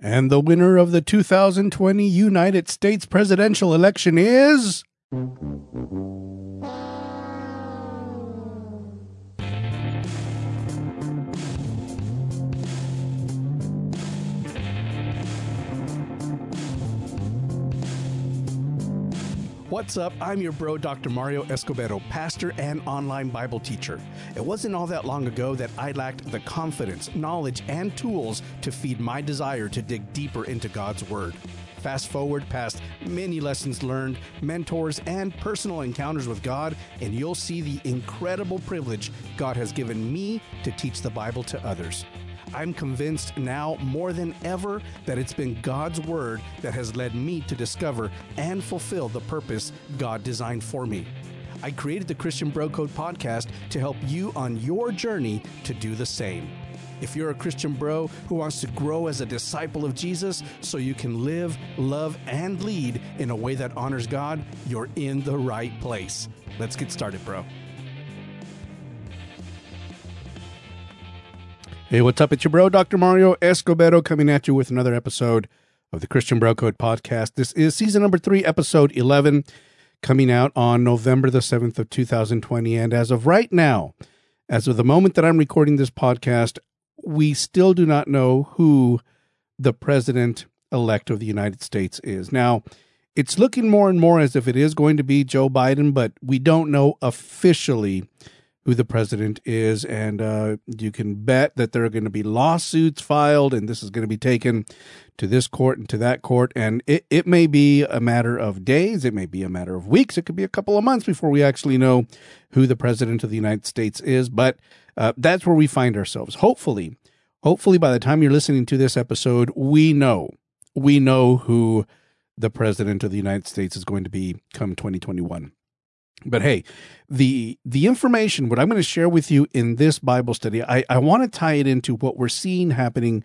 And the winner of the 2020 United States presidential election is. What's up? I'm your bro, Dr. Mario Escobedo, pastor and online Bible teacher. It wasn't all that long ago that I lacked the confidence, knowledge, and tools to feed my desire to dig deeper into God's Word. Fast forward past many lessons learned, mentors, and personal encounters with God, and you'll see the incredible privilege God has given me to teach the Bible to others. I'm convinced now more than ever that it's been God's Word that has led me to discover and fulfill the purpose God designed for me. I created the Christian Bro Code podcast to help you on your journey to do the same. If you're a Christian bro who wants to grow as a disciple of Jesus so you can live, love, and lead in a way that honors God, you're in the right place. Let's get started, bro. Hey, what's up? It's your bro, Dr. Mario Escobedo, coming at you with another episode of the Christian Bro Code podcast. This is season number three, episode 11, coming out on November the 7th of 2020. And as of right now, as of the moment that I'm recording this podcast, we still do not know who the president elect of the United States is. Now, it's looking more and more as if it is going to be Joe Biden, but we don't know officially who the president is. And uh, you can bet that there are going to be lawsuits filed, and this is going to be taken to this court and to that court. And it, it may be a matter of days, it may be a matter of weeks, it could be a couple of months before we actually know who the president of the United States is. But uh, that's where we find ourselves. Hopefully, hopefully, by the time you're listening to this episode, we know, we know who the president of the United States is going to be come 2021. But hey, the the information what I'm going to share with you in this Bible study, I, I want to tie it into what we're seeing happening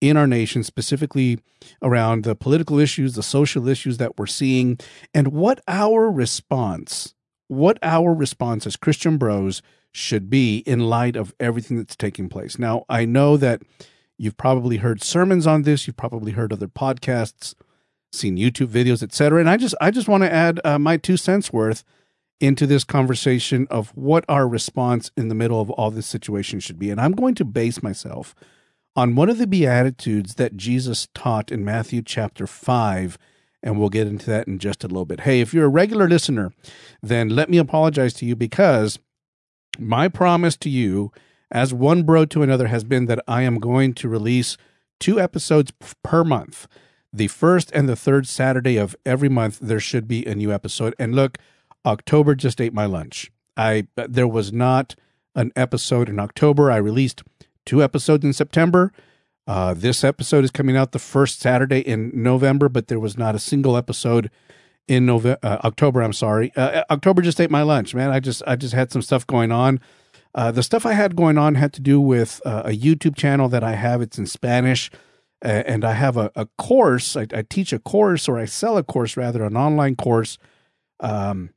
in our nation, specifically around the political issues, the social issues that we're seeing, and what our response, what our response as Christian bros should be in light of everything that's taking place. Now, I know that you've probably heard sermons on this, you've probably heard other podcasts, seen YouTube videos, etc. And I just I just want to add uh, my two cents worth into this conversation of what our response in the middle of all this situation should be. And I'm going to base myself on one of the Beatitudes that Jesus taught in Matthew chapter 5. And we'll get into that in just a little bit. Hey, if you're a regular listener, then let me apologize to you because my promise to you, as one bro to another, has been that I am going to release two episodes per month. The first and the third Saturday of every month, there should be a new episode. And look, October just ate my lunch. I there was not an episode in October. I released two episodes in September. Uh, this episode is coming out the first Saturday in November, but there was not a single episode in November, uh, October. I'm sorry. Uh, uh, October just ate my lunch, man. I just I just had some stuff going on. Uh, the stuff I had going on had to do with uh, a YouTube channel that I have. It's in Spanish, and I have a, a course. I, I, teach a course, or I sell a course rather, an online course. Um,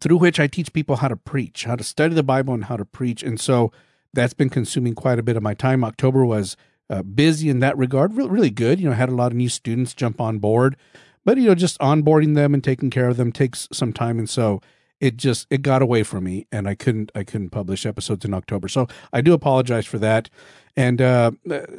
through which I teach people how to preach, how to study the Bible, and how to preach. And so that's been consuming quite a bit of my time. October was uh, busy in that regard, really, really good. You know, I had a lot of new students jump on board, but you know, just onboarding them and taking care of them takes some time, and so it just it got away from me, and I couldn't I couldn't publish episodes in October. So I do apologize for that. And uh,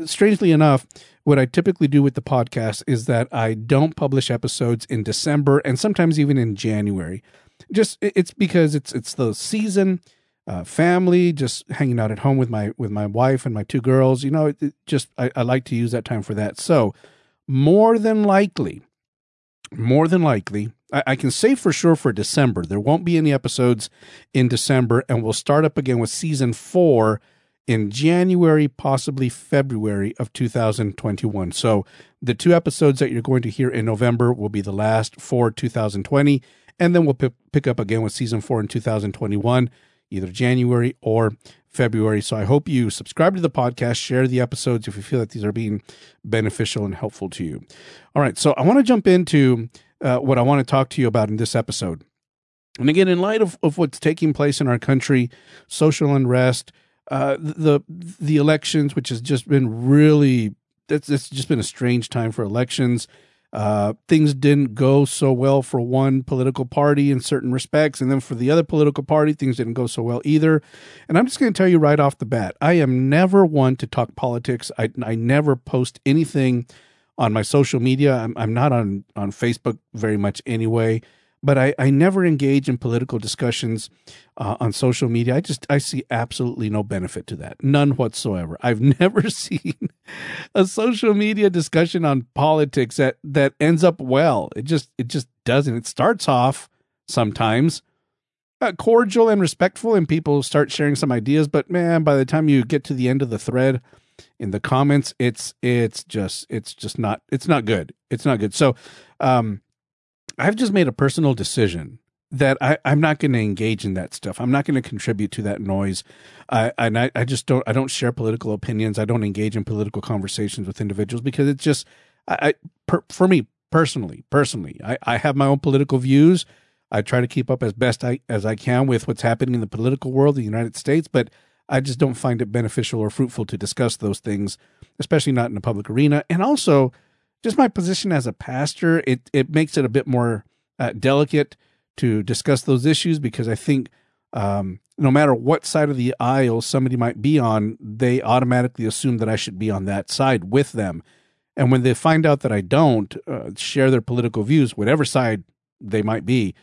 strangely enough, what I typically do with the podcast is that I don't publish episodes in December and sometimes even in January just it's because it's it's the season uh, family just hanging out at home with my with my wife and my two girls you know it, it just I, I like to use that time for that so more than likely more than likely I, I can say for sure for december there won't be any episodes in december and we'll start up again with season four in January, possibly February of 2021. So the two episodes that you're going to hear in November will be the last for 2020 and then we'll p- pick up again with season four in 2021, either January or February. So I hope you subscribe to the podcast, share the episodes if you feel that these are being beneficial and helpful to you. All right, so I want to jump into uh, what I want to talk to you about in this episode. And again, in light of, of what's taking place in our country, social unrest, uh, the the elections, which has just been really it's, it's just been a strange time for elections. Uh, things didn't go so well for one political party in certain respects, and then for the other political party, things didn't go so well either. And I'm just going to tell you right off the bat, I am never one to talk politics. I I never post anything on my social media. I'm I'm not on on Facebook very much anyway but I, I never engage in political discussions uh, on social media. I just I see absolutely no benefit to that, none whatsoever. I've never seen a social media discussion on politics that that ends up well. It just it just doesn't. It starts off sometimes uh, cordial and respectful, and people start sharing some ideas. But man, by the time you get to the end of the thread in the comments, it's it's just it's just not it's not good. It's not good. So. um I've just made a personal decision that I, I'm not going to engage in that stuff. I'm not going to contribute to that noise. I, and I, I just don't, I don't share political opinions. I don't engage in political conversations with individuals because it's just, I, I per, for me personally, personally, I, I have my own political views. I try to keep up as best I, as I can with what's happening in the political world, the United States, but I just don't find it beneficial or fruitful to discuss those things, especially not in a public arena. And also, just my position as a pastor, it it makes it a bit more uh, delicate to discuss those issues because I think um, no matter what side of the aisle somebody might be on, they automatically assume that I should be on that side with them. And when they find out that I don't uh, share their political views, whatever side they might be,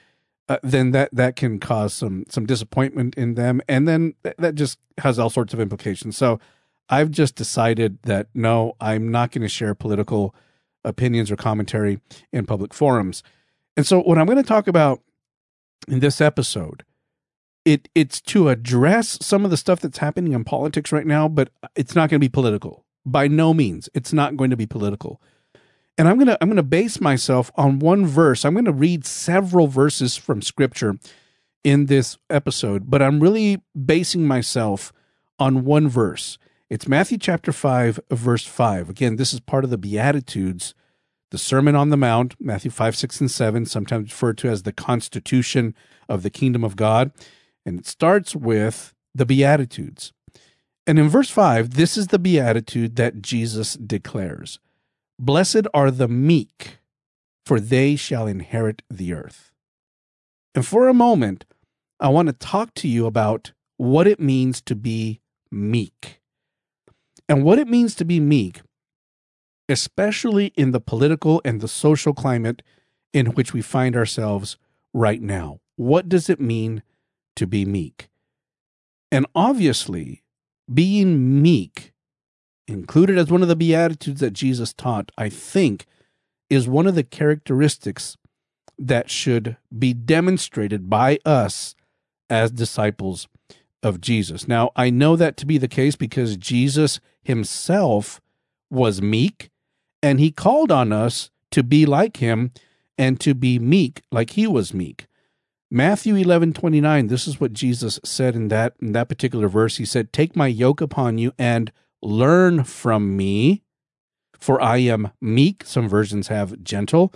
uh, then that that can cause some some disappointment in them, and then th- that just has all sorts of implications. So I've just decided that no, I'm not going to share political opinions or commentary in public forums. And so what I'm going to talk about in this episode it it's to address some of the stuff that's happening in politics right now, but it's not going to be political. By no means. It's not going to be political. And I'm going to I'm going to base myself on one verse. I'm going to read several verses from scripture in this episode, but I'm really basing myself on one verse. It's Matthew chapter 5, verse 5. Again, this is part of the Beatitudes, the Sermon on the Mount, Matthew 5, 6, and 7, sometimes referred to as the constitution of the kingdom of God. And it starts with the Beatitudes. And in verse 5, this is the Beatitude that Jesus declares Blessed are the meek, for they shall inherit the earth. And for a moment, I want to talk to you about what it means to be meek and what it means to be meek, especially in the political and the social climate in which we find ourselves right now. What does it mean to be meek? And obviously, being meek, included as one of the Beatitudes that Jesus taught, I think, is one of the characteristics that should be demonstrated by us as disciples of Jesus. Now, I know that to be the case because Jesus himself was meek and he called on us to be like him and to be meek like he was meek. Matthew 11, 29, this is what Jesus said in that in that particular verse. He said, Take my yoke upon you and learn from me, for I am meek. Some versions have gentle.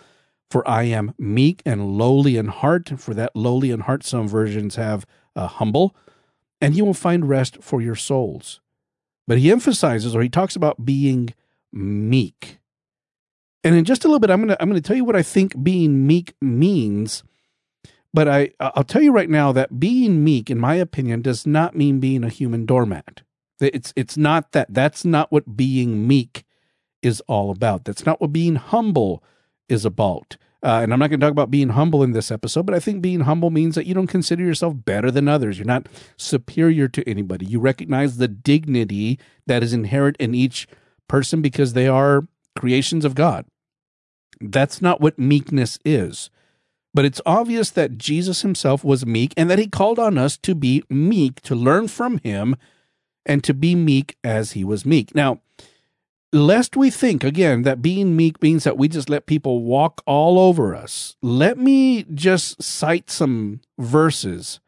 For I am meek and lowly in heart. For that lowly in heart, some versions have uh, humble and you will find rest for your souls. But he emphasizes or he talks about being meek. And in just a little bit, I'm gonna I'm gonna tell you what I think being meek means. But I I'll tell you right now that being meek, in my opinion, does not mean being a human doormat. It's it's not that. That's not what being meek is all about. That's not what being humble is about. Uh, and I'm not going to talk about being humble in this episode, but I think being humble means that you don't consider yourself better than others. You're not superior to anybody. You recognize the dignity that is inherent in each person because they are creations of God. That's not what meekness is. But it's obvious that Jesus himself was meek and that he called on us to be meek, to learn from him, and to be meek as he was meek. Now, lest we think again that being meek means that we just let people walk all over us, let me just cite some verses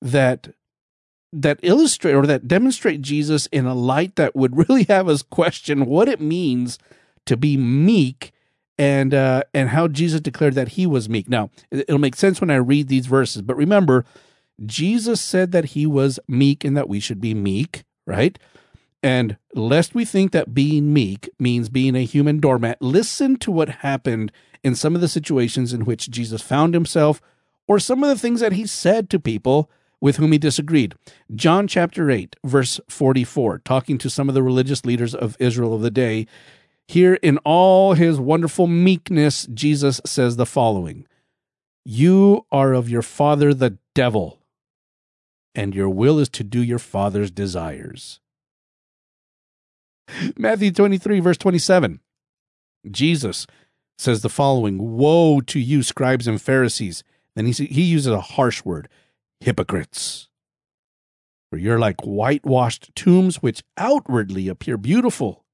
that that illustrate or that demonstrate Jesus in a light that would really have us question what it means to be meek and uh, and how Jesus declared that he was meek. Now, it'll make sense when I read these verses, but remember, Jesus said that he was meek and that we should be meek, right? And lest we think that being meek means being a human doormat, listen to what happened in some of the situations in which Jesus found himself or some of the things that he said to people with whom he disagreed. John chapter 8, verse 44, talking to some of the religious leaders of Israel of the day. Here, in all his wonderful meekness, Jesus says the following You are of your father the devil, and your will is to do your father's desires. Matthew 23, verse 27. Jesus says the following Woe to you, scribes and Pharisees. Then he, he uses a harsh word hypocrites. For you're like whitewashed tombs which outwardly appear beautiful,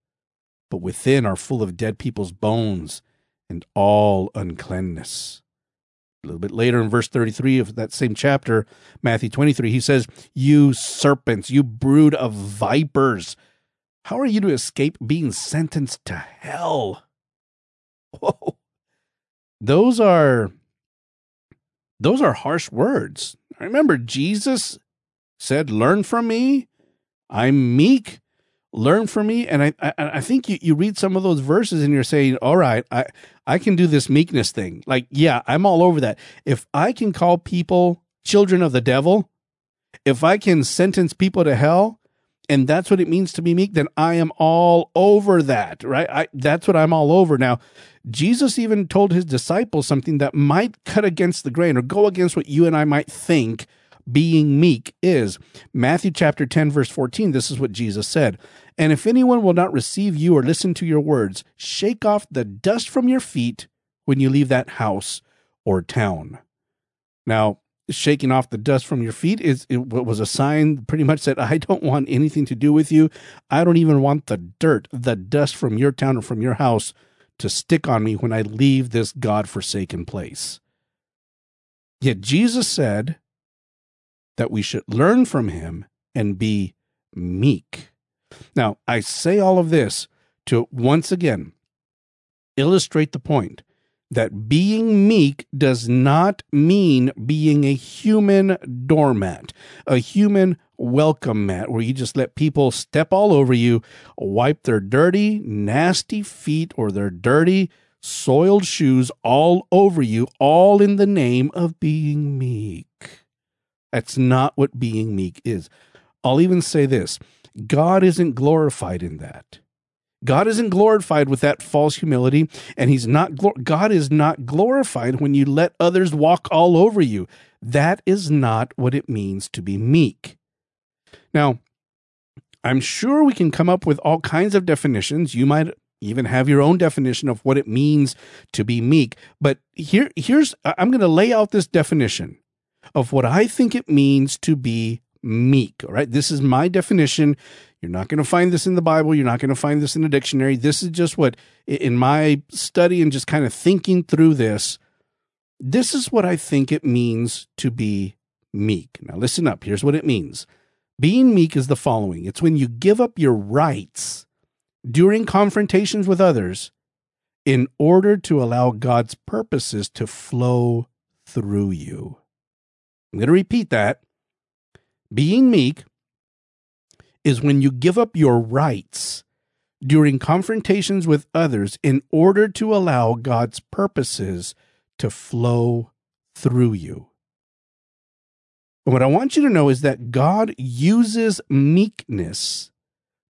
but within are full of dead people's bones and all uncleanness. A little bit later in verse 33 of that same chapter, Matthew 23, he says, You serpents, you brood of vipers, how are you to escape being sentenced to hell? Whoa. Those are those are harsh words. I Remember, Jesus said, Learn from me. I'm meek. Learn from me. And I, I, I think you, you read some of those verses and you're saying, All right, I, I can do this meekness thing. Like, yeah, I'm all over that. If I can call people children of the devil, if I can sentence people to hell, and that's what it means to be meek, then I am all over that, right? I, that's what I'm all over. Now, Jesus even told his disciples something that might cut against the grain or go against what you and I might think being meek is. Matthew chapter 10, verse 14, this is what Jesus said. And if anyone will not receive you or listen to your words, shake off the dust from your feet when you leave that house or town. Now, shaking off the dust from your feet is it was a sign pretty much that I don't want anything to do with you. I don't even want the dirt, the dust from your town or from your house to stick on me when I leave this God forsaken place. Yet Jesus said that we should learn from him and be meek. Now, I say all of this to once again illustrate the point that being meek does not mean being a human doormat, a human welcome mat where you just let people step all over you, wipe their dirty, nasty feet or their dirty, soiled shoes all over you, all in the name of being meek. That's not what being meek is. I'll even say this God isn't glorified in that. God isn't glorified with that false humility, and He's not God is not glorified when you let others walk all over you. That is not what it means to be meek. Now, I'm sure we can come up with all kinds of definitions. You might even have your own definition of what it means to be meek. But here, here's I'm going to lay out this definition of what I think it means to be meek. All right. This is my definition. You're not going to find this in the Bible. You're not going to find this in a dictionary. This is just what, in my study and just kind of thinking through this, this is what I think it means to be meek. Now, listen up. Here's what it means being meek is the following it's when you give up your rights during confrontations with others in order to allow God's purposes to flow through you. I'm going to repeat that. Being meek is when you give up your rights during confrontations with others in order to allow God's purposes to flow through you. And what I want you to know is that God uses meekness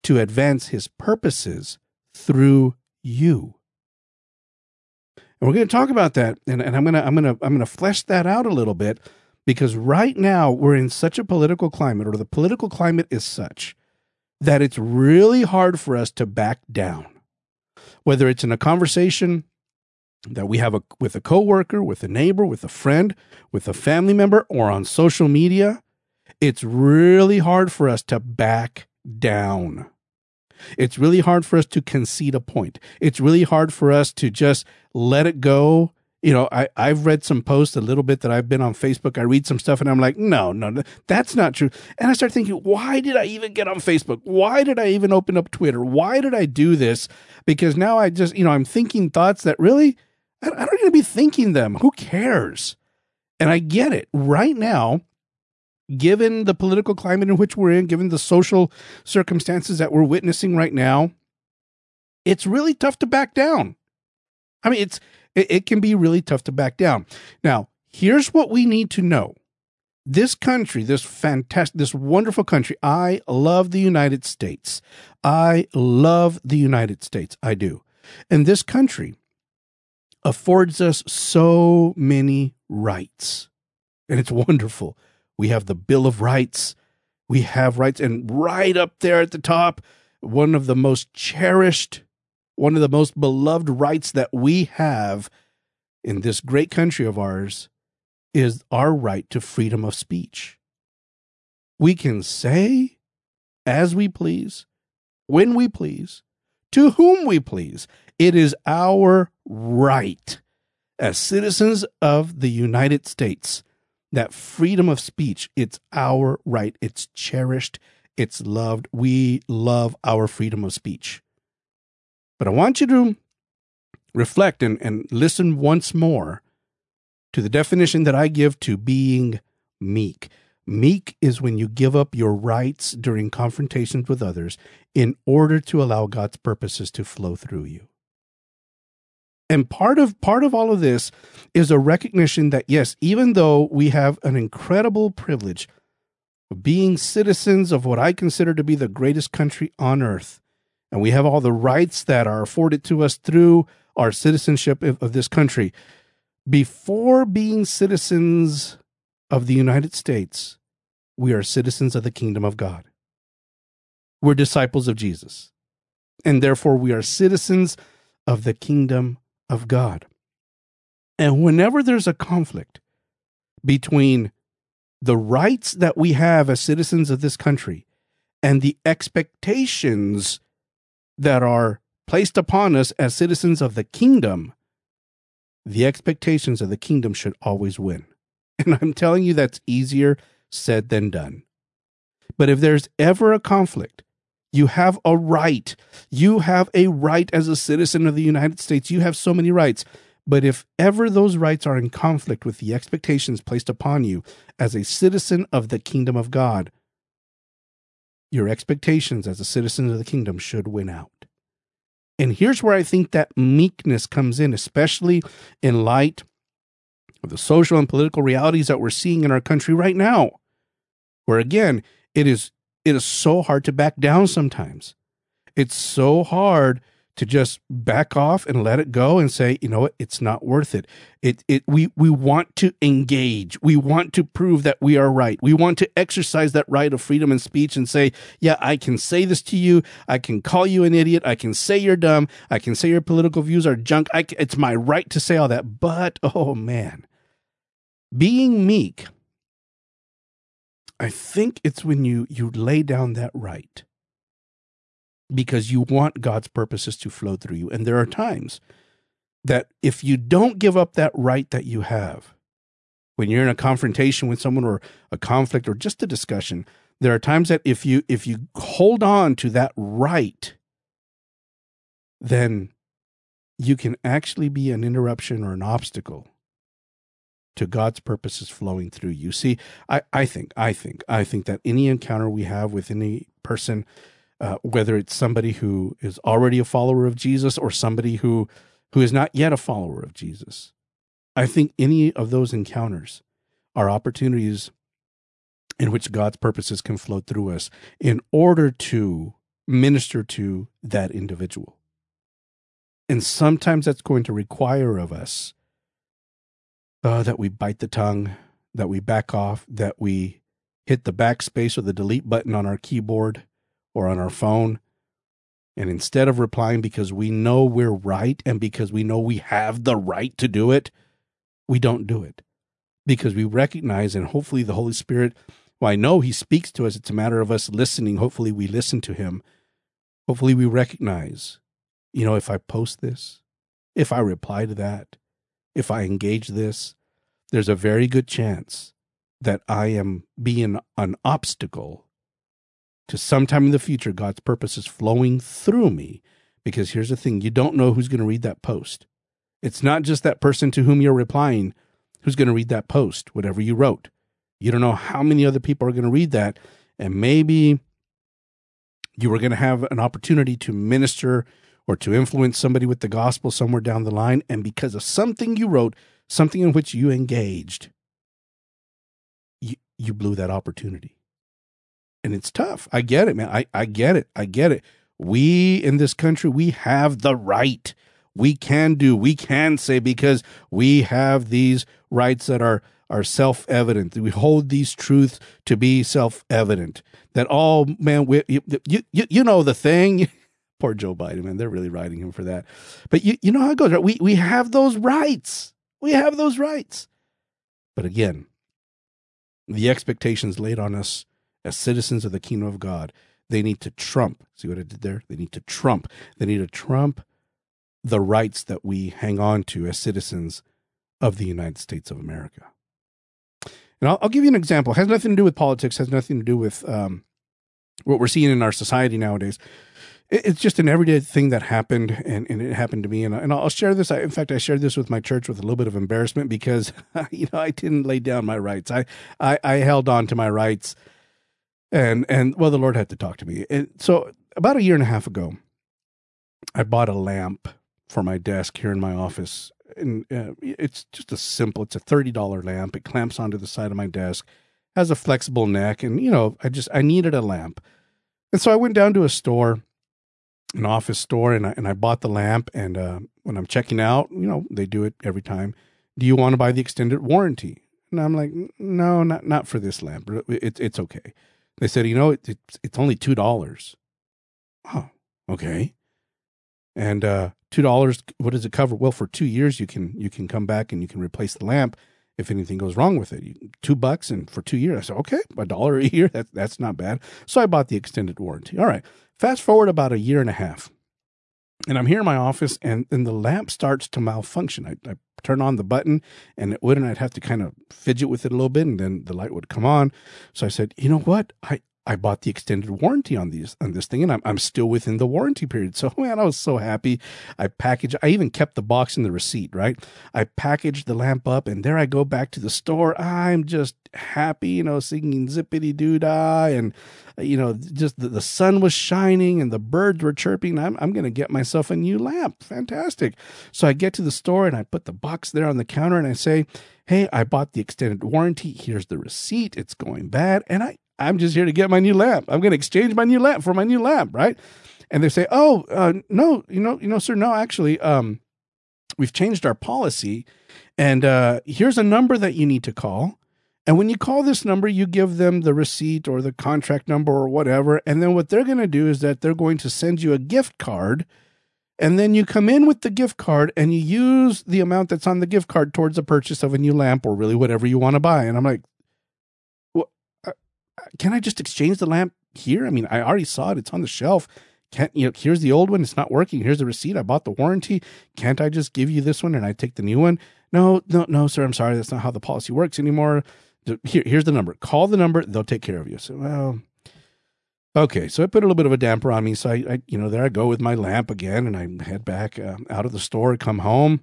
to advance his purposes through you. And we're going to talk about that and, and I'm going to I'm going to I'm going to flesh that out a little bit because right now we're in such a political climate or the political climate is such that it's really hard for us to back down. Whether it's in a conversation that we have a, with a coworker, with a neighbor, with a friend, with a family member, or on social media, it's really hard for us to back down. It's really hard for us to concede a point. It's really hard for us to just let it go you know, I, I've read some posts a little bit that I've been on Facebook. I read some stuff and I'm like, no, no, that's not true. And I start thinking, why did I even get on Facebook? Why did I even open up Twitter? Why did I do this? Because now I just, you know, I'm thinking thoughts that really, I, I don't need to be thinking them. Who cares? And I get it. Right now, given the political climate in which we're in, given the social circumstances that we're witnessing right now, it's really tough to back down. I mean, it's it, it can be really tough to back down. Now, here's what we need to know. This country, this fantastic, this wonderful country, I love the United States. I love the United States. I do. And this country affords us so many rights. And it's wonderful. We have the Bill of Rights. We have rights. And right up there at the top, one of the most cherished, one of the most beloved rights that we have in this great country of ours is our right to freedom of speech. We can say as we please, when we please, to whom we please. It is our right as citizens of the United States that freedom of speech, it's our right. It's cherished. It's loved. We love our freedom of speech. But I want you to reflect and, and listen once more to the definition that I give to being meek. Meek is when you give up your rights during confrontations with others in order to allow God's purposes to flow through you. And part of part of all of this is a recognition that yes, even though we have an incredible privilege of being citizens of what I consider to be the greatest country on earth, and we have all the rights that are afforded to us through our citizenship of, this country, before being citizens of the United States, we are citizens of the kingdom of God. We're disciples of Jesus. And therefore, we are citizens of the kingdom of God. And whenever there's a conflict between the rights that we have as citizens of this country and the expectations that are placed upon us as citizens of the kingdom, the expectations of the kingdom should always win. And I'm telling you, that's easier said than done. But if there's ever a conflict, you have a right. You have a right as a citizen of the United States. You have so many rights. But if ever those rights are in conflict with the expectations placed upon you as a citizen of the kingdom of God, your expectations as a citizen of the kingdom should win out. And here's where I think that meekness comes in, especially in light of the social and political realities that we're seeing in our country right now, where again, it is it is so hard to back down sometimes. It's so hard to just back off and let it go and say, you know what, it's not worth it. It it we we want to engage. We want to prove that we are right. We want to exercise that right of freedom and speech and say, yeah, I can say this to you. I can call you an idiot. I can say you're dumb. I can say your political views are junk. I, it's my right to say all that. But oh man, being meek, I think it's when you you lay down that right because you want God's purposes to flow through you. And there are times that if you don't give up that right that you have, when you're in a confrontation with someone or a conflict or just a discussion, there are times that if you if you hold on to that right, then you can actually be an interruption or an obstacle to God's purposes flowing through you. See, I, I think, I think, I think that any encounter we have with any person uh, whether it's somebody who is already a follower of Jesus or somebody who who is not yet a follower of Jesus. I think any of those encounters are opportunities in which God's purposes can flow through us in order to minister to that individual. And sometimes that's going to require of us uh, that we bite the tongue, that we back off, that we hit the backspace or the delete button on our keyboard, or on our phone. And instead of replying because we know we're right and because we know we have the right to do it, we don't do it. Because we recognize, and hopefully the Holy Spirit, well, I know He speaks to us. It's a matter of us listening. Hopefully we listen to Him. Hopefully we recognize, you know, if I post this, if I reply to that, if I engage this, there's a very good chance that I am being an obstacle to sometime in the future, God's purpose is flowing through me. Because here's the thing you don't know who's going to read that post. It's not just that person to whom you're replying who's going to read that post, whatever you wrote. You don't know how many other people are going to read that. And maybe you were going to have an opportunity to minister or to influence somebody with the gospel somewhere down the line. And because of something you wrote, something in which you engaged, you, you blew that opportunity. And it's tough. I get it, man. I, I get it. I get it. We in this country, we have the right. We can do, we can say because we have these rights that are are self evident. We hold these truths to be self evident. That all oh, man, we, you, you you know the thing. Poor Joe Biden, man. They're really riding him for that. But you you know how it goes. Right? We we have those rights. We have those rights. But again, the expectations laid on us as citizens of the kingdom of God, they need to trump. See what I did there? They need to trump. They need to trump the rights that we hang on to as citizens of the United States of America. And I'll, I'll, give you an example. It has nothing to do with politics. Has nothing to do with um, what we're seeing in our society nowadays. It, it's just an everyday thing that happened, and, and it happened to me. And, and I'll share this. I, in fact, I shared this with my church with a little bit of embarrassment because you know I didn't lay down my rights. I I, I held on to my rights, and and well, the Lord had to talk to me. And so about a year and a half ago, I bought a lamp for my desk here in my office and uh, it's just a simple. It's a thirty dollar lamp. It clamps onto the side of my desk, has a flexible neck, and you know, I just I needed a lamp, and so I went down to a store, an office store, and I and I bought the lamp. And uh, when I'm checking out, you know, they do it every time. Do you want to buy the extended warranty? And I'm like, no, not not for this lamp. It, it's okay. They said, you know, it, it's it's only two dollars. Oh, okay. And uh, two dollars what does it cover? Well for two years you can you can come back and you can replace the lamp if anything goes wrong with it. You, two bucks and for two years. I said okay a dollar a year that, that's not bad. So i bought the extended warranty. All right. Fast forward about a year and a half and i'm here in my office and then the lamp starts to malfunction. I, I turn on the button and it wouldn't. I'd have to kind of fidget with it a little bit and then the light would come on. So i said you know what? I I bought the extended warranty on these on this thing, and I'm I'm still within the warranty period. So man, I was so happy. I packaged. I even kept the box and the receipt. Right. I packaged the lamp up, and there I go back to the store. I'm just happy, you know, singing zippity doo dah, and you know, just the, the sun was shining and the birds were chirping. I'm I'm gonna get myself a new lamp. Fantastic. So I get to the store and I put the box there on the counter, and I say, Hey, I bought the extended warranty. Here's the receipt. It's going bad, and I I'm just here to get my new lamp. I'm going to exchange my new lamp for my new lamp, right? And they say, "Oh, uh, no, you know, you know, sir, no, actually, um, we've changed our policy, and uh, here's a number that you need to call." And when you call this number, you give them the receipt or the contract number or whatever. And then what they're going to do is that they're going to send you a gift card. And then you come in with the gift card and you use the amount that's on the gift card towards the purchase of a new lamp or really whatever you want to buy. And I'm like, can I just exchange the lamp here? I mean, I already saw it; it's on the shelf. Can't you know? Here's the old one; it's not working. Here's the receipt. I bought the warranty. Can't I just give you this one and I take the new one? No, no, no, sir. I'm sorry. That's not how the policy works anymore. Here, here's the number. Call the number. They'll take care of you. So, well, okay. So I put a little bit of a damper on me. So I, I you know, there I go with my lamp again, and I head back uh, out of the store, come home.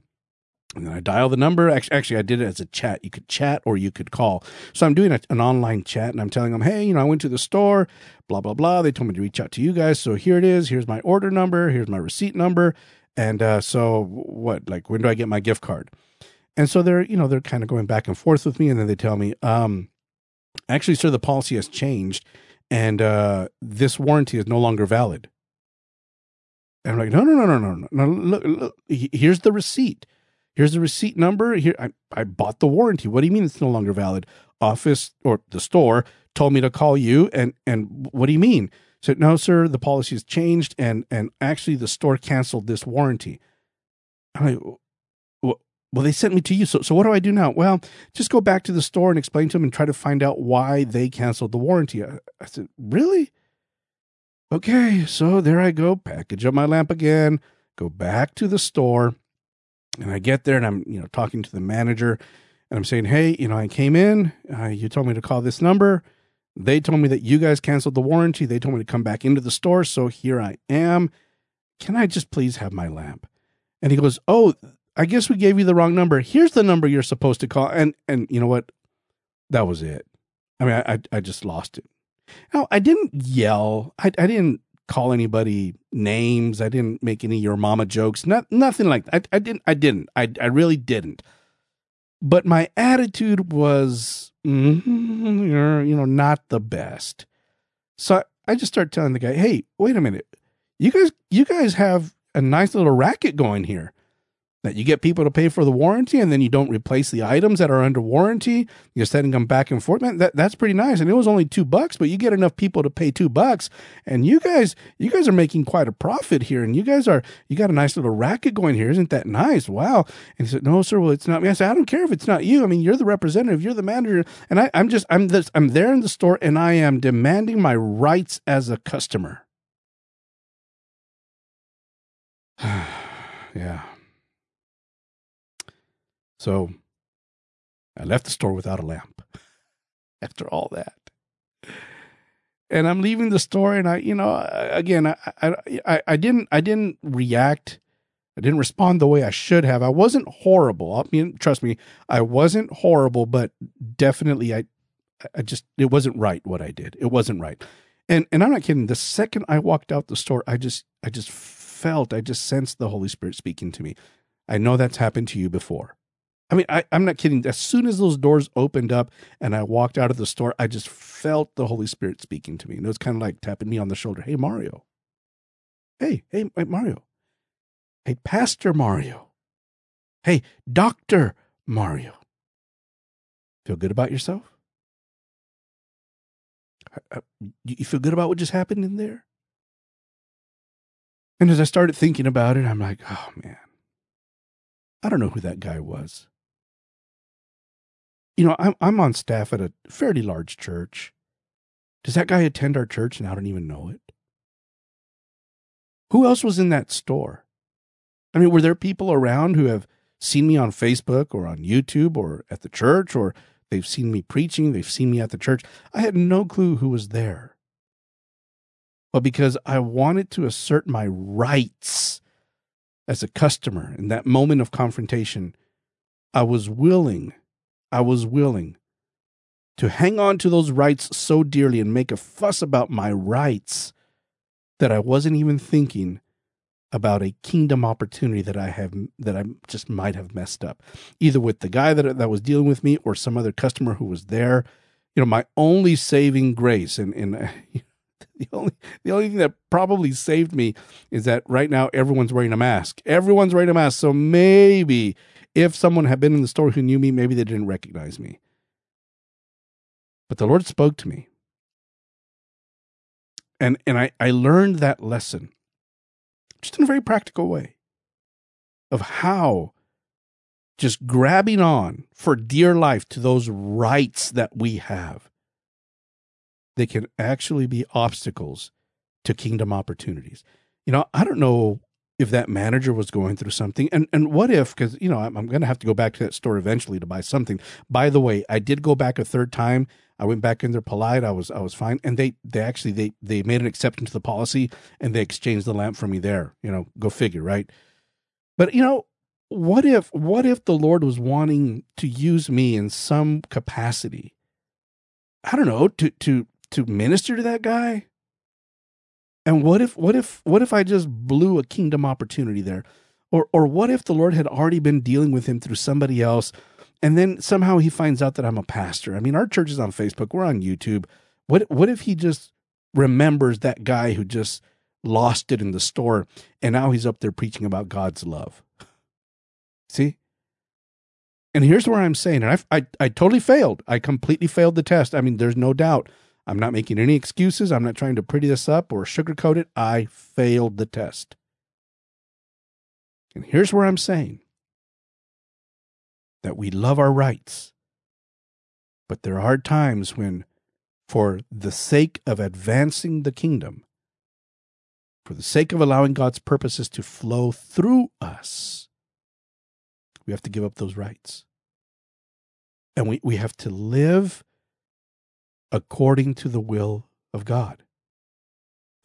And then I dial the number. Actually, actually, I did it as a chat. You could chat or you could call. So I'm doing a, an online chat and I'm telling them, hey, you know, I went to the store, blah, blah, blah. They told me to reach out to you guys. So here it is. Here's my order number. Here's my receipt number. And uh, so what, like, when do I get my gift card? And so they're, you know, they're kind of going back and forth with me. And then they tell me, um, actually, sir, the policy has changed and uh, this warranty is no longer valid. And I'm like, no, no, no, no, no, no. no look, look, here's the receipt Here's the receipt number. Here, I, I bought the warranty. What do you mean it's no longer valid? Office or the store told me to call you, and and what do you mean? said, no, sir, the policy has changed, and and actually the store canceled this warranty. I'm like, well, well, they sent me to you. So so what do I do now? Well, just go back to the store and explain to them and try to find out why they canceled the warranty. I, I said, really? Okay, so there I go, package up my lamp again, go back to the store and I get there and I'm, you know, talking to the manager and I'm saying, hey, you know, I came in, uh, you told me to call this number. They told me that you guys canceled the warranty. They told me to come back into the store. So here I am. Can I just please have my lamp? And he goes, oh, I guess we gave you the wrong number. Here's the number you're supposed to call. And, and you know what? That was it. I mean, I, I just lost it. Now, I didn't yell. I, I didn't call anybody names. I didn't make any your mama jokes. Not, nothing like that. I, I didn't. I didn't. I, I really didn't. But my attitude was, mm, you're, you know, not the best. So I, I just started telling the guy, "Hey, wait a minute. You guys, you guys have a nice little racket going here that you get people to pay for the warranty and then you don't replace the items that are under warranty. You're sending them back and forth. Man, that, that's pretty nice. And it was only two bucks, but you get enough people to pay two bucks. And you guys, you guys are making quite a profit here. And you guys are, you got a nice little racket going here. Isn't that nice? Wow. And he said, no, sir. Well, it's not me. I said, I don't care if it's not you. I mean, you're the representative. You're the manager. And I, I'm just, I'm this, I'm there in the store and I am demanding my rights as a customer. yeah. So I left the store without a lamp after all that. And I'm leaving the store, and I, you know, again, I, I, I didn't, I didn't react. I didn't respond the way I should have. I wasn't horrible. I mean, trust me, I wasn't horrible, but definitely, I, I just, it wasn't right what I did. It wasn't right. And and I'm not kidding. The second I walked out the store, I just, I just felt, I just sensed the Holy Spirit speaking to me. I know that's happened to you before. I mean, I, I'm not kidding. As soon as those doors opened up and I walked out of the store, I just felt the Holy Spirit speaking to me. And it was kind of like tapping me on the shoulder. Hey, Mario. Hey, hey, Mario. Hey, Pastor Mario. Hey, Dr. Mario. Feel good about yourself? Uh, you feel good about what just happened in there? And as I started thinking about it, I'm like, oh man, I don't know who that guy was you know, I'm I'm on staff at a fairly large church. Does that guy attend our church and I don't even know it? Who else was in that store? I mean, were there people around who have seen me on Facebook or on YouTube or at the church or they've seen me preaching, they've seen me at the church? I had no clue who was there. But because I wanted to assert my rights as a customer in that moment of confrontation, I was willing I was willing to hang on to those rights so dearly and make a fuss about my rights that I wasn't even thinking about a kingdom opportunity that I have that I just might have messed up, either with the guy that that was dealing with me or some other customer who was there. You know, my only saving grace and and the only the only thing that probably saved me is that right now everyone's wearing a mask. Everyone's wearing a mask, so maybe if someone had been in the store who knew me, maybe they didn't recognize me. But the Lord spoke to me. And and I, I learned that lesson just in a very practical way of how just grabbing on for dear life to those rights that we have, they can actually be obstacles to kingdom opportunities. You know, I don't know if that manager was going through something. And and what if because you know i'm, I'm going to have to go back to that store eventually to buy something. By the way i did go back a third time. I went back in there polite. I was i was fine. And they they actually they they made an exception to the policy and they exchanged the lamp for me there. You know go figure right? But you know what if what if the lord was wanting to use me in some capacity? I don't know to to to minister to that guy and what if what if what if I just blew a kingdom opportunity there? Or or what if the Lord had already been dealing with him through somebody else and then somehow he finds out that I'm a pastor? I mean, our church is on Facebook, we're on YouTube. What what if he just remembers that guy who just lost it in the store and now he's up there preaching about God's love? See? And here's where I'm saying, and I, I, I totally failed. I completely failed the test. I mean, there's no doubt. I'm not making any excuses. I'm not trying to pretty this up or sugarcoat it. I failed the test. And here's where I'm saying that we love our rights, but there are times when, for the sake of advancing the kingdom, for the sake of allowing God's purposes to flow through us, we have to give up those rights. And we, we have to live according to the will of God.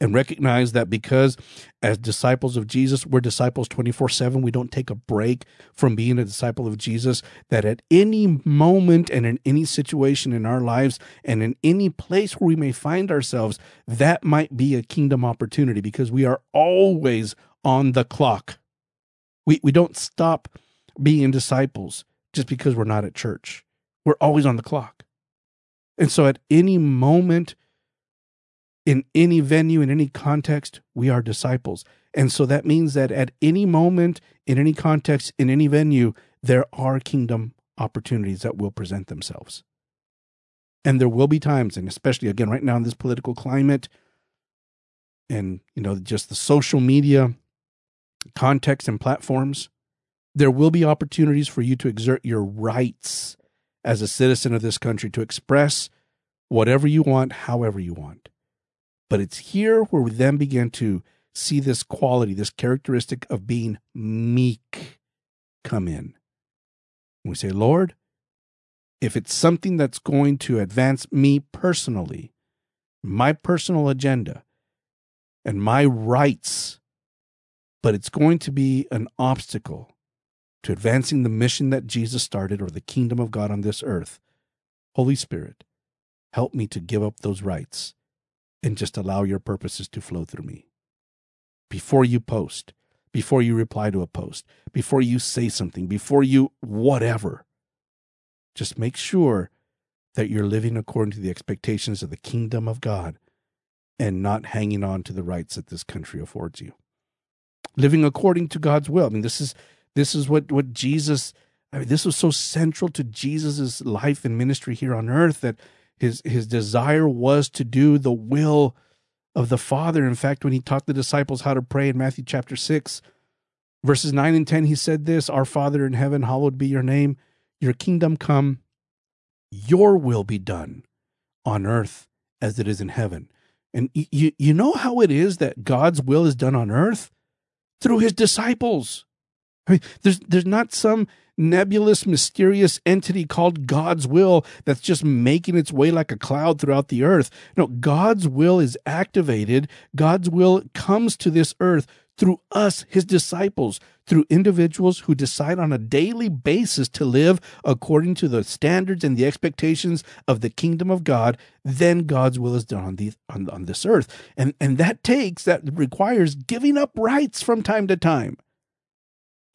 and recognize that because as disciples of Jesus, we're disciples 24 7. We don't take a break from being a disciple of Jesus. That at any moment and in any situation in our lives and in any place where we may find ourselves, that might be a kingdom opportunity because we are always on the clock. We, we don't stop being disciples just because we're not at church. We're always on the clock. And so at any moment, in any venue, in any context, we are disciples. And so that means that at any moment, in any context, in any venue, there are kingdom opportunities that will present themselves. And there will be times, and especially again, right now in this political climate, and you know, just the social media context and platforms, there will be opportunities for you to exert your rights as a citizen of this country to express whatever you want, however you want. But it's here where we then begin to see this quality, this characteristic of being meek come in. And we say, Lord, if it's something that's going to advance me personally, my personal agenda, and my rights, but it's going to be an obstacle to advancing the mission that Jesus started or the kingdom of God on this earth, Holy Spirit, help me to give up those rights and just allow your purposes to flow through me. Before you post, before you reply to a post, before you say something, before you whatever, just make sure that you're living according to the expectations of the kingdom of God and not hanging on to the rights that this country affords you. Living according to God's will. I mean, this is this is what what Jesus. I mean, this was so central to Jesus's life and ministry here on earth that his his desire was to do the will of the Father. In fact, when he taught the disciples how to pray in Matthew chapter 6, verses 9 and 10, he said this Our Father in heaven, hallowed be your name, your kingdom come, your will be done on earth as it is in heaven. And you, you know how it is that God's will is done on earth? Through his disciples. I mean, there's there's not some nebulous, mysterious entity called God's will that's just making its way like a cloud throughout the earth. No, God's will is activated. God's will comes to this earth through us, his disciples, through individuals who decide on a daily basis to live according to the standards and the expectations of the kingdom of God, then God's will is done on, the, on, on this earth. And, and that takes, that requires giving up rights from time to time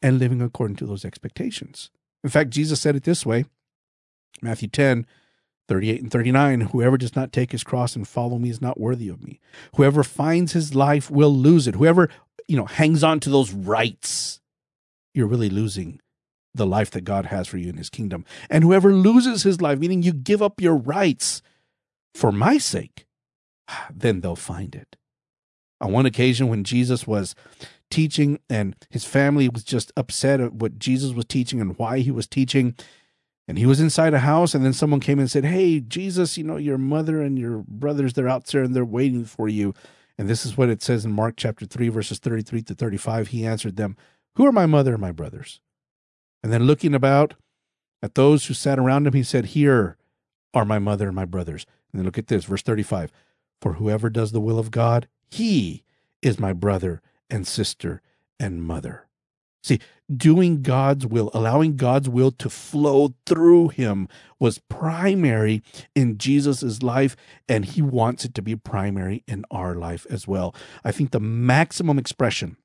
and living according to those expectations. In fact, Jesus said it this way Matthew 10, 38 and 39 Whoever does not take his cross and follow me is not worthy of me. Whoever finds his life will lose it. Whoever, you know, hangs on to those rights, you're really losing the life that God has for you in his kingdom. And whoever loses his life, meaning you give up your rights for my sake, then they'll find it. On one occasion, when Jesus was teaching, and his family was just upset at what Jesus was teaching and why he was teaching. And he was inside a house, and then someone came and said, Hey, Jesus, you know, your mother and your brothers, they're out there and they're waiting for you. And this is what it says in Mark chapter 3, verses 33 to 35. He answered them, Who are my mother and my brothers? And then looking about at those who sat around him, he said, Here are my mother and my brothers. And then look at this, verse 35. For whoever does the will of God, he is my brother and sister and mother. See, doing God's will, allowing God's will to flow through him was primary in Jesus' life, and he wants it to be primary in our life as well. I think the maximum expression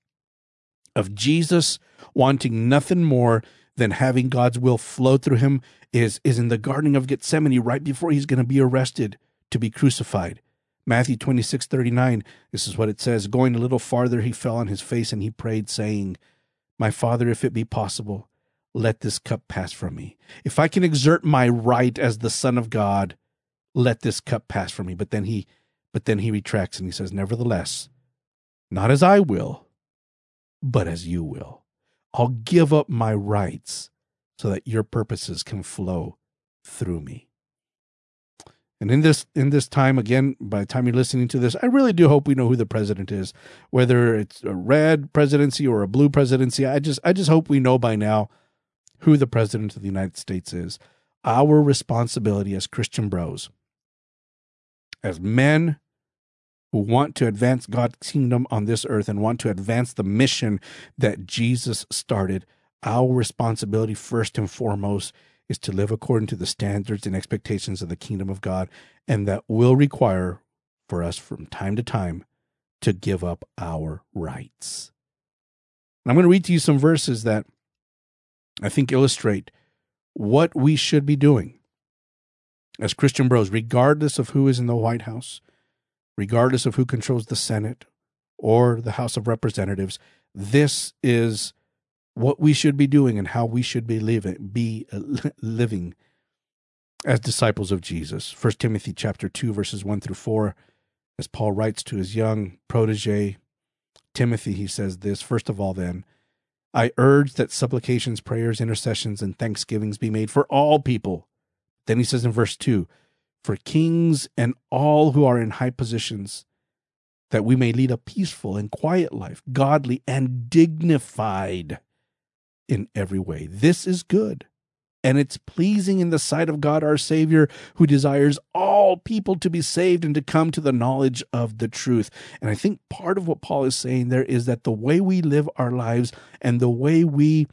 of Jesus wanting nothing more than having God's will flow through him is, is in the Garden of Gethsemane right before he's going to be arrested to be crucified. Matthew 26, 39, this is what it says Going a little farther, he fell on his face and he prayed, saying, My Father, if it be possible, let this cup pass from me. If I can exert my right as the Son of God, let this cup pass from me. But then he but then he retracts and he says, Nevertheless, not as I will, but as you will. I'll give up my rights so that your purposes can flow through me. And in this in this time, again, by the time you're listening to this, I really do hope we know who the president is, whether it's a red presidency or a blue presidency. I just I just hope we know by now who the president of the United States is. Our responsibility as Christian bros, as men who want to advance God's kingdom on this earth and want to advance the mission that Jesus started, our responsibility, first and foremost, is to live according to the standards and expectations of the kingdom of God. And that will require for us from time to time to give up our rights. And I'm going to read to you some verses that I think illustrate what we should be doing as Christian bros, regardless of who is in the White House, regardless of who controls the Senate or the House of Representatives. This is what we should be doing and how we should be living, be uh, living as disciples of Jesus. First Timothy chapter 2 verses 1 through 4 as Paul writes to his young protege Timothy he says this first of all then I urge that supplications prayers intercessions and thanksgivings be made for all people then he says in verse 2 for kings and all who are in high positions, that we may lead a peaceful and quiet life, godly and dignified in every way. This is good. And it's pleasing in the sight of God our Savior, who desires all people to be saved and to come to the knowledge of the truth. And I think part of what Paul is saying there is that the way we live our lives and the way we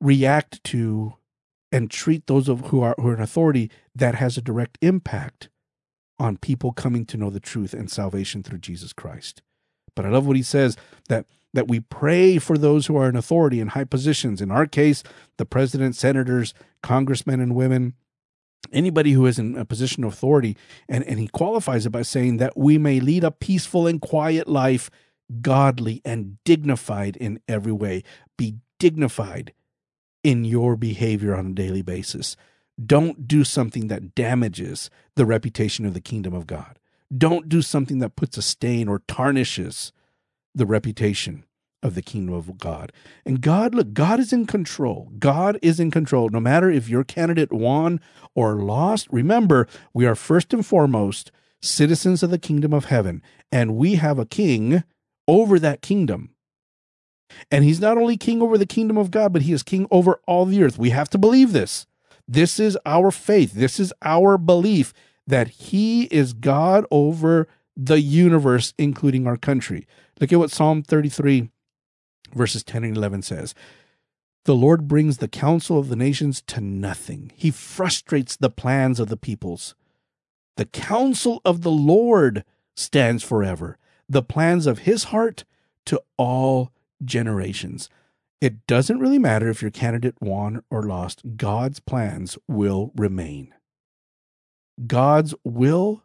react to and treat those of who are who are in authority that has a direct impact on people coming to know the truth and salvation through Jesus Christ. But I love what he says that that we pray for those who are in authority in high positions. In our case, the president, senators, congressmen and women, anybody who is in a position of authority. And, and he qualifies it by saying that we may lead a peaceful and quiet life, godly and dignified in every way. Be dignified in your behavior on a daily basis. Don't do something that damages the reputation of the kingdom of God. Don't do something that puts a stain or tarnishes the reputation of the kingdom of God. And God, look, God is in control. God is in control. No matter if your candidate won or lost, remember, we are first and foremost citizens of the kingdom of heaven, and we have a king over that kingdom. And he's not only king over the kingdom of God, but he is king over all the earth. We have to believe this. This is our faith. This is our belief that he is God over the universe, including our country. Look at what Psalm 33, verses 10 and 11 says. The Lord brings the counsel of the nations to nothing. He frustrates the plans of the peoples. The counsel of the Lord stands forever, the plans of his heart to all generations. It doesn't really matter if your candidate won or lost, God's plans will remain. God's will,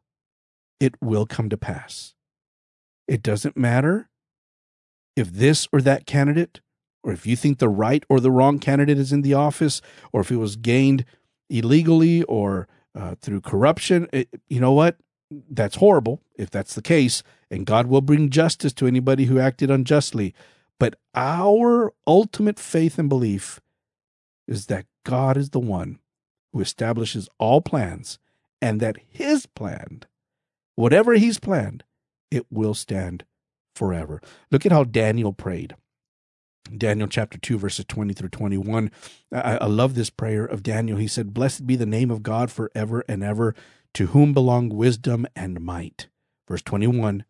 it will come to pass. It doesn't matter if this or that candidate, or if you think the right or the wrong candidate is in the office, or if it was gained illegally or uh, through corruption. It, you know what? That's horrible if that's the case, and God will bring justice to anybody who acted unjustly. But our ultimate faith and belief is that God is the one who establishes all plans and that his plan, whatever he's planned, it will stand forever. Look at how Daniel prayed. Daniel chapter 2, verses 20 through 21. I, I, love this prayer of Daniel. He said, Blessed be the name of God forever and ever, to whom belong wisdom and might. Verse 21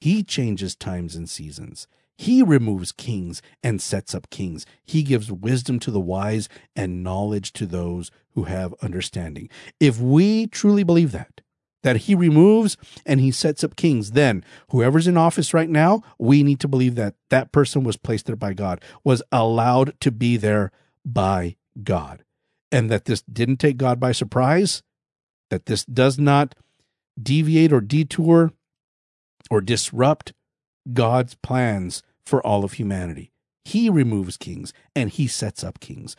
He changes times and seasons. He removes kings and sets up kings. He gives wisdom to the wise and knowledge to those who have understanding. If we truly believe that, that he removes and he sets up kings, then whoever's in office right now, we need to believe that that person was placed there by God, was allowed to be there by God, and that this didn't take God by surprise, that this does not deviate or detour or disrupt God's plans for all of humanity. He removes kings and he sets up kings.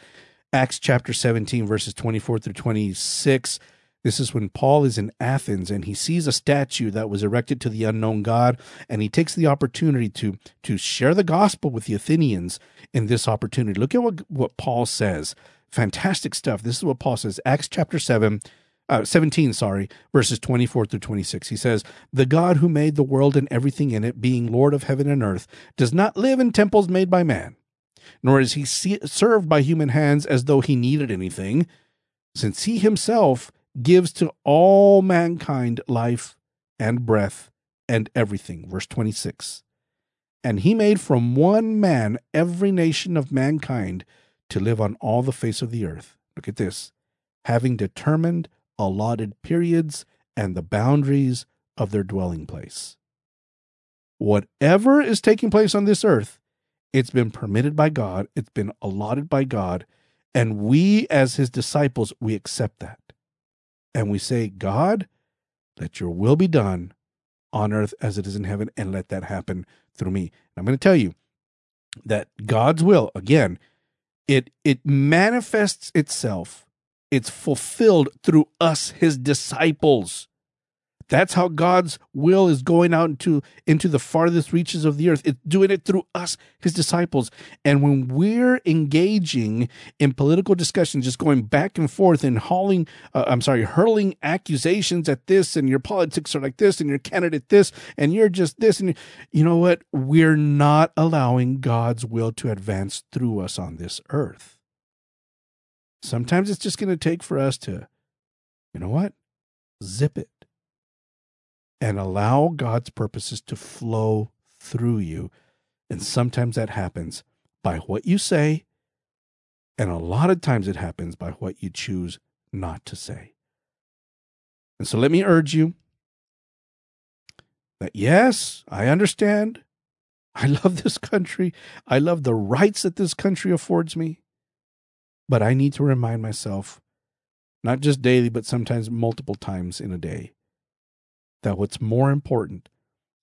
Acts chapter 17, verses 24 through 26. This is when Paul is in Athens and he sees a statue that was erected to the unknown God, and he takes the opportunity to, to share the gospel with the Athenians in this opportunity. Look at what, what Paul says. Fantastic stuff. This is what Paul says. Acts chapter 7, uh, 17, sorry, verses 24 through 26. He says, The God who made the world and everything in it, being Lord of heaven and earth, does not live in temples made by man, nor is he served by human hands as though he needed anything, since he himself gives to all mankind life and breath and everything. Verse 26. And he made from one man every nation of mankind to live on all the face of the earth. Look at this. Having determined allotted periods and the boundaries of their dwelling place. Whatever is taking place on this earth, it's been permitted by God, it's been allotted by God, and we as his disciples, we accept that. And we say, God, let your will be done on earth as it is in heaven, and let that happen through me. And I'm going to tell you that God's will, again, it it manifests itself, it's fulfilled through us, his disciples. That's how God's will is going out into, into the farthest reaches of the earth. It's doing it through us, his disciples. And when we're engaging in political discussion, just going back and forth and hauling, uh, I'm sorry, hurling accusations at this and your politics are like this and your candidate this and you're just this. And you know what? We're not allowing God's will to advance through us on this earth. Sometimes it's just going to take for us to, you know what? Zip it and allow God's purposes to flow through you. And sometimes that happens by what you say, and a lot of times it happens by what you choose not to say. And so let me urge you that yes, I understand. I love this country. I love the rights that this country affords me. But I need to remind myself, not just daily, but sometimes multiple times in a day, that what's more important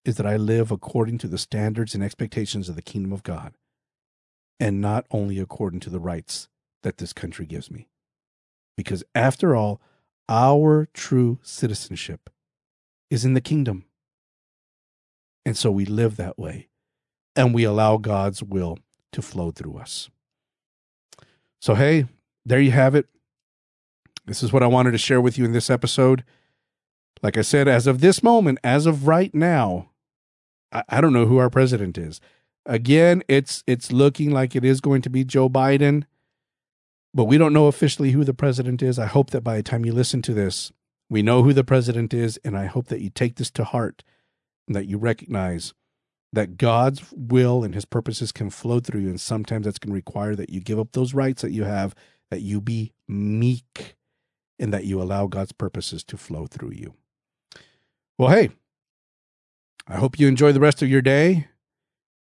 is that I live according to the standards and expectations of the kingdom of God and not only according to the rights that this country gives me. Because after all, our true citizenship is in the kingdom. And so we live that way and we allow God's will to flow through us. So, hey, there you have it. This is what I wanted to share with you in this episode. Like I said, as of this moment, as of right now, I, I don't know who our president is. Again, it's it's looking like it is going to be Joe Biden, but we don't know officially who the president is. I hope that by the time you listen to this, we know who the president is, and I hope that you take this to heart and that you recognize that God's will and his purposes can flow through you. And sometimes that's going to require that you give up those rights that you have, that you be meek, and that you allow God's purposes to flow through you. Well, hey, I hope you enjoy the rest of your day.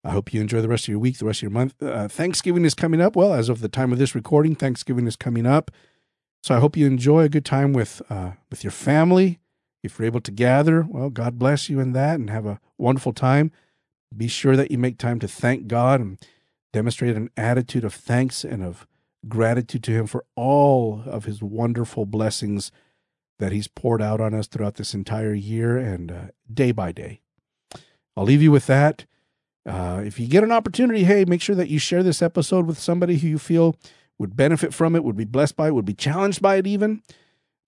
I hope you enjoy the rest of your week, the rest of your month. Uh, Thanksgiving is coming up. Well, as of the time of this recording, Thanksgiving is coming up. So I hope you enjoy a good time with uh, with your family. If you're able to gather, well, God bless you in that and have a wonderful time. Be sure that you make time to thank God and demonstrate an attitude of thanks and of gratitude to Him for all of His wonderful blessings that He's poured out on us throughout this entire year and uh, day by day. I'll leave you with that. Uh, if you get an opportunity, hey, make sure that you share this episode with somebody who you feel would benefit from it, would be blessed by it, would be challenged by it, even.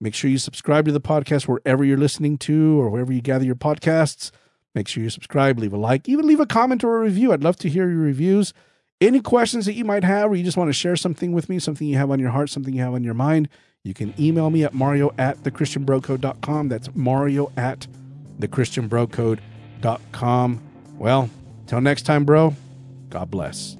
Make sure you subscribe to the podcast wherever you're listening to or wherever you gather your podcasts. Make sure you subscribe, leave a like, even leave a comment or a review. I'd love to hear your reviews. Any questions that you might have, or you just want to share something with me, something you have on your heart, something you have on your mind, you can email me at mario at thechristianbrocode.com. That's mario at thechristianbrocode.com. Well, till next time, bro, God bless.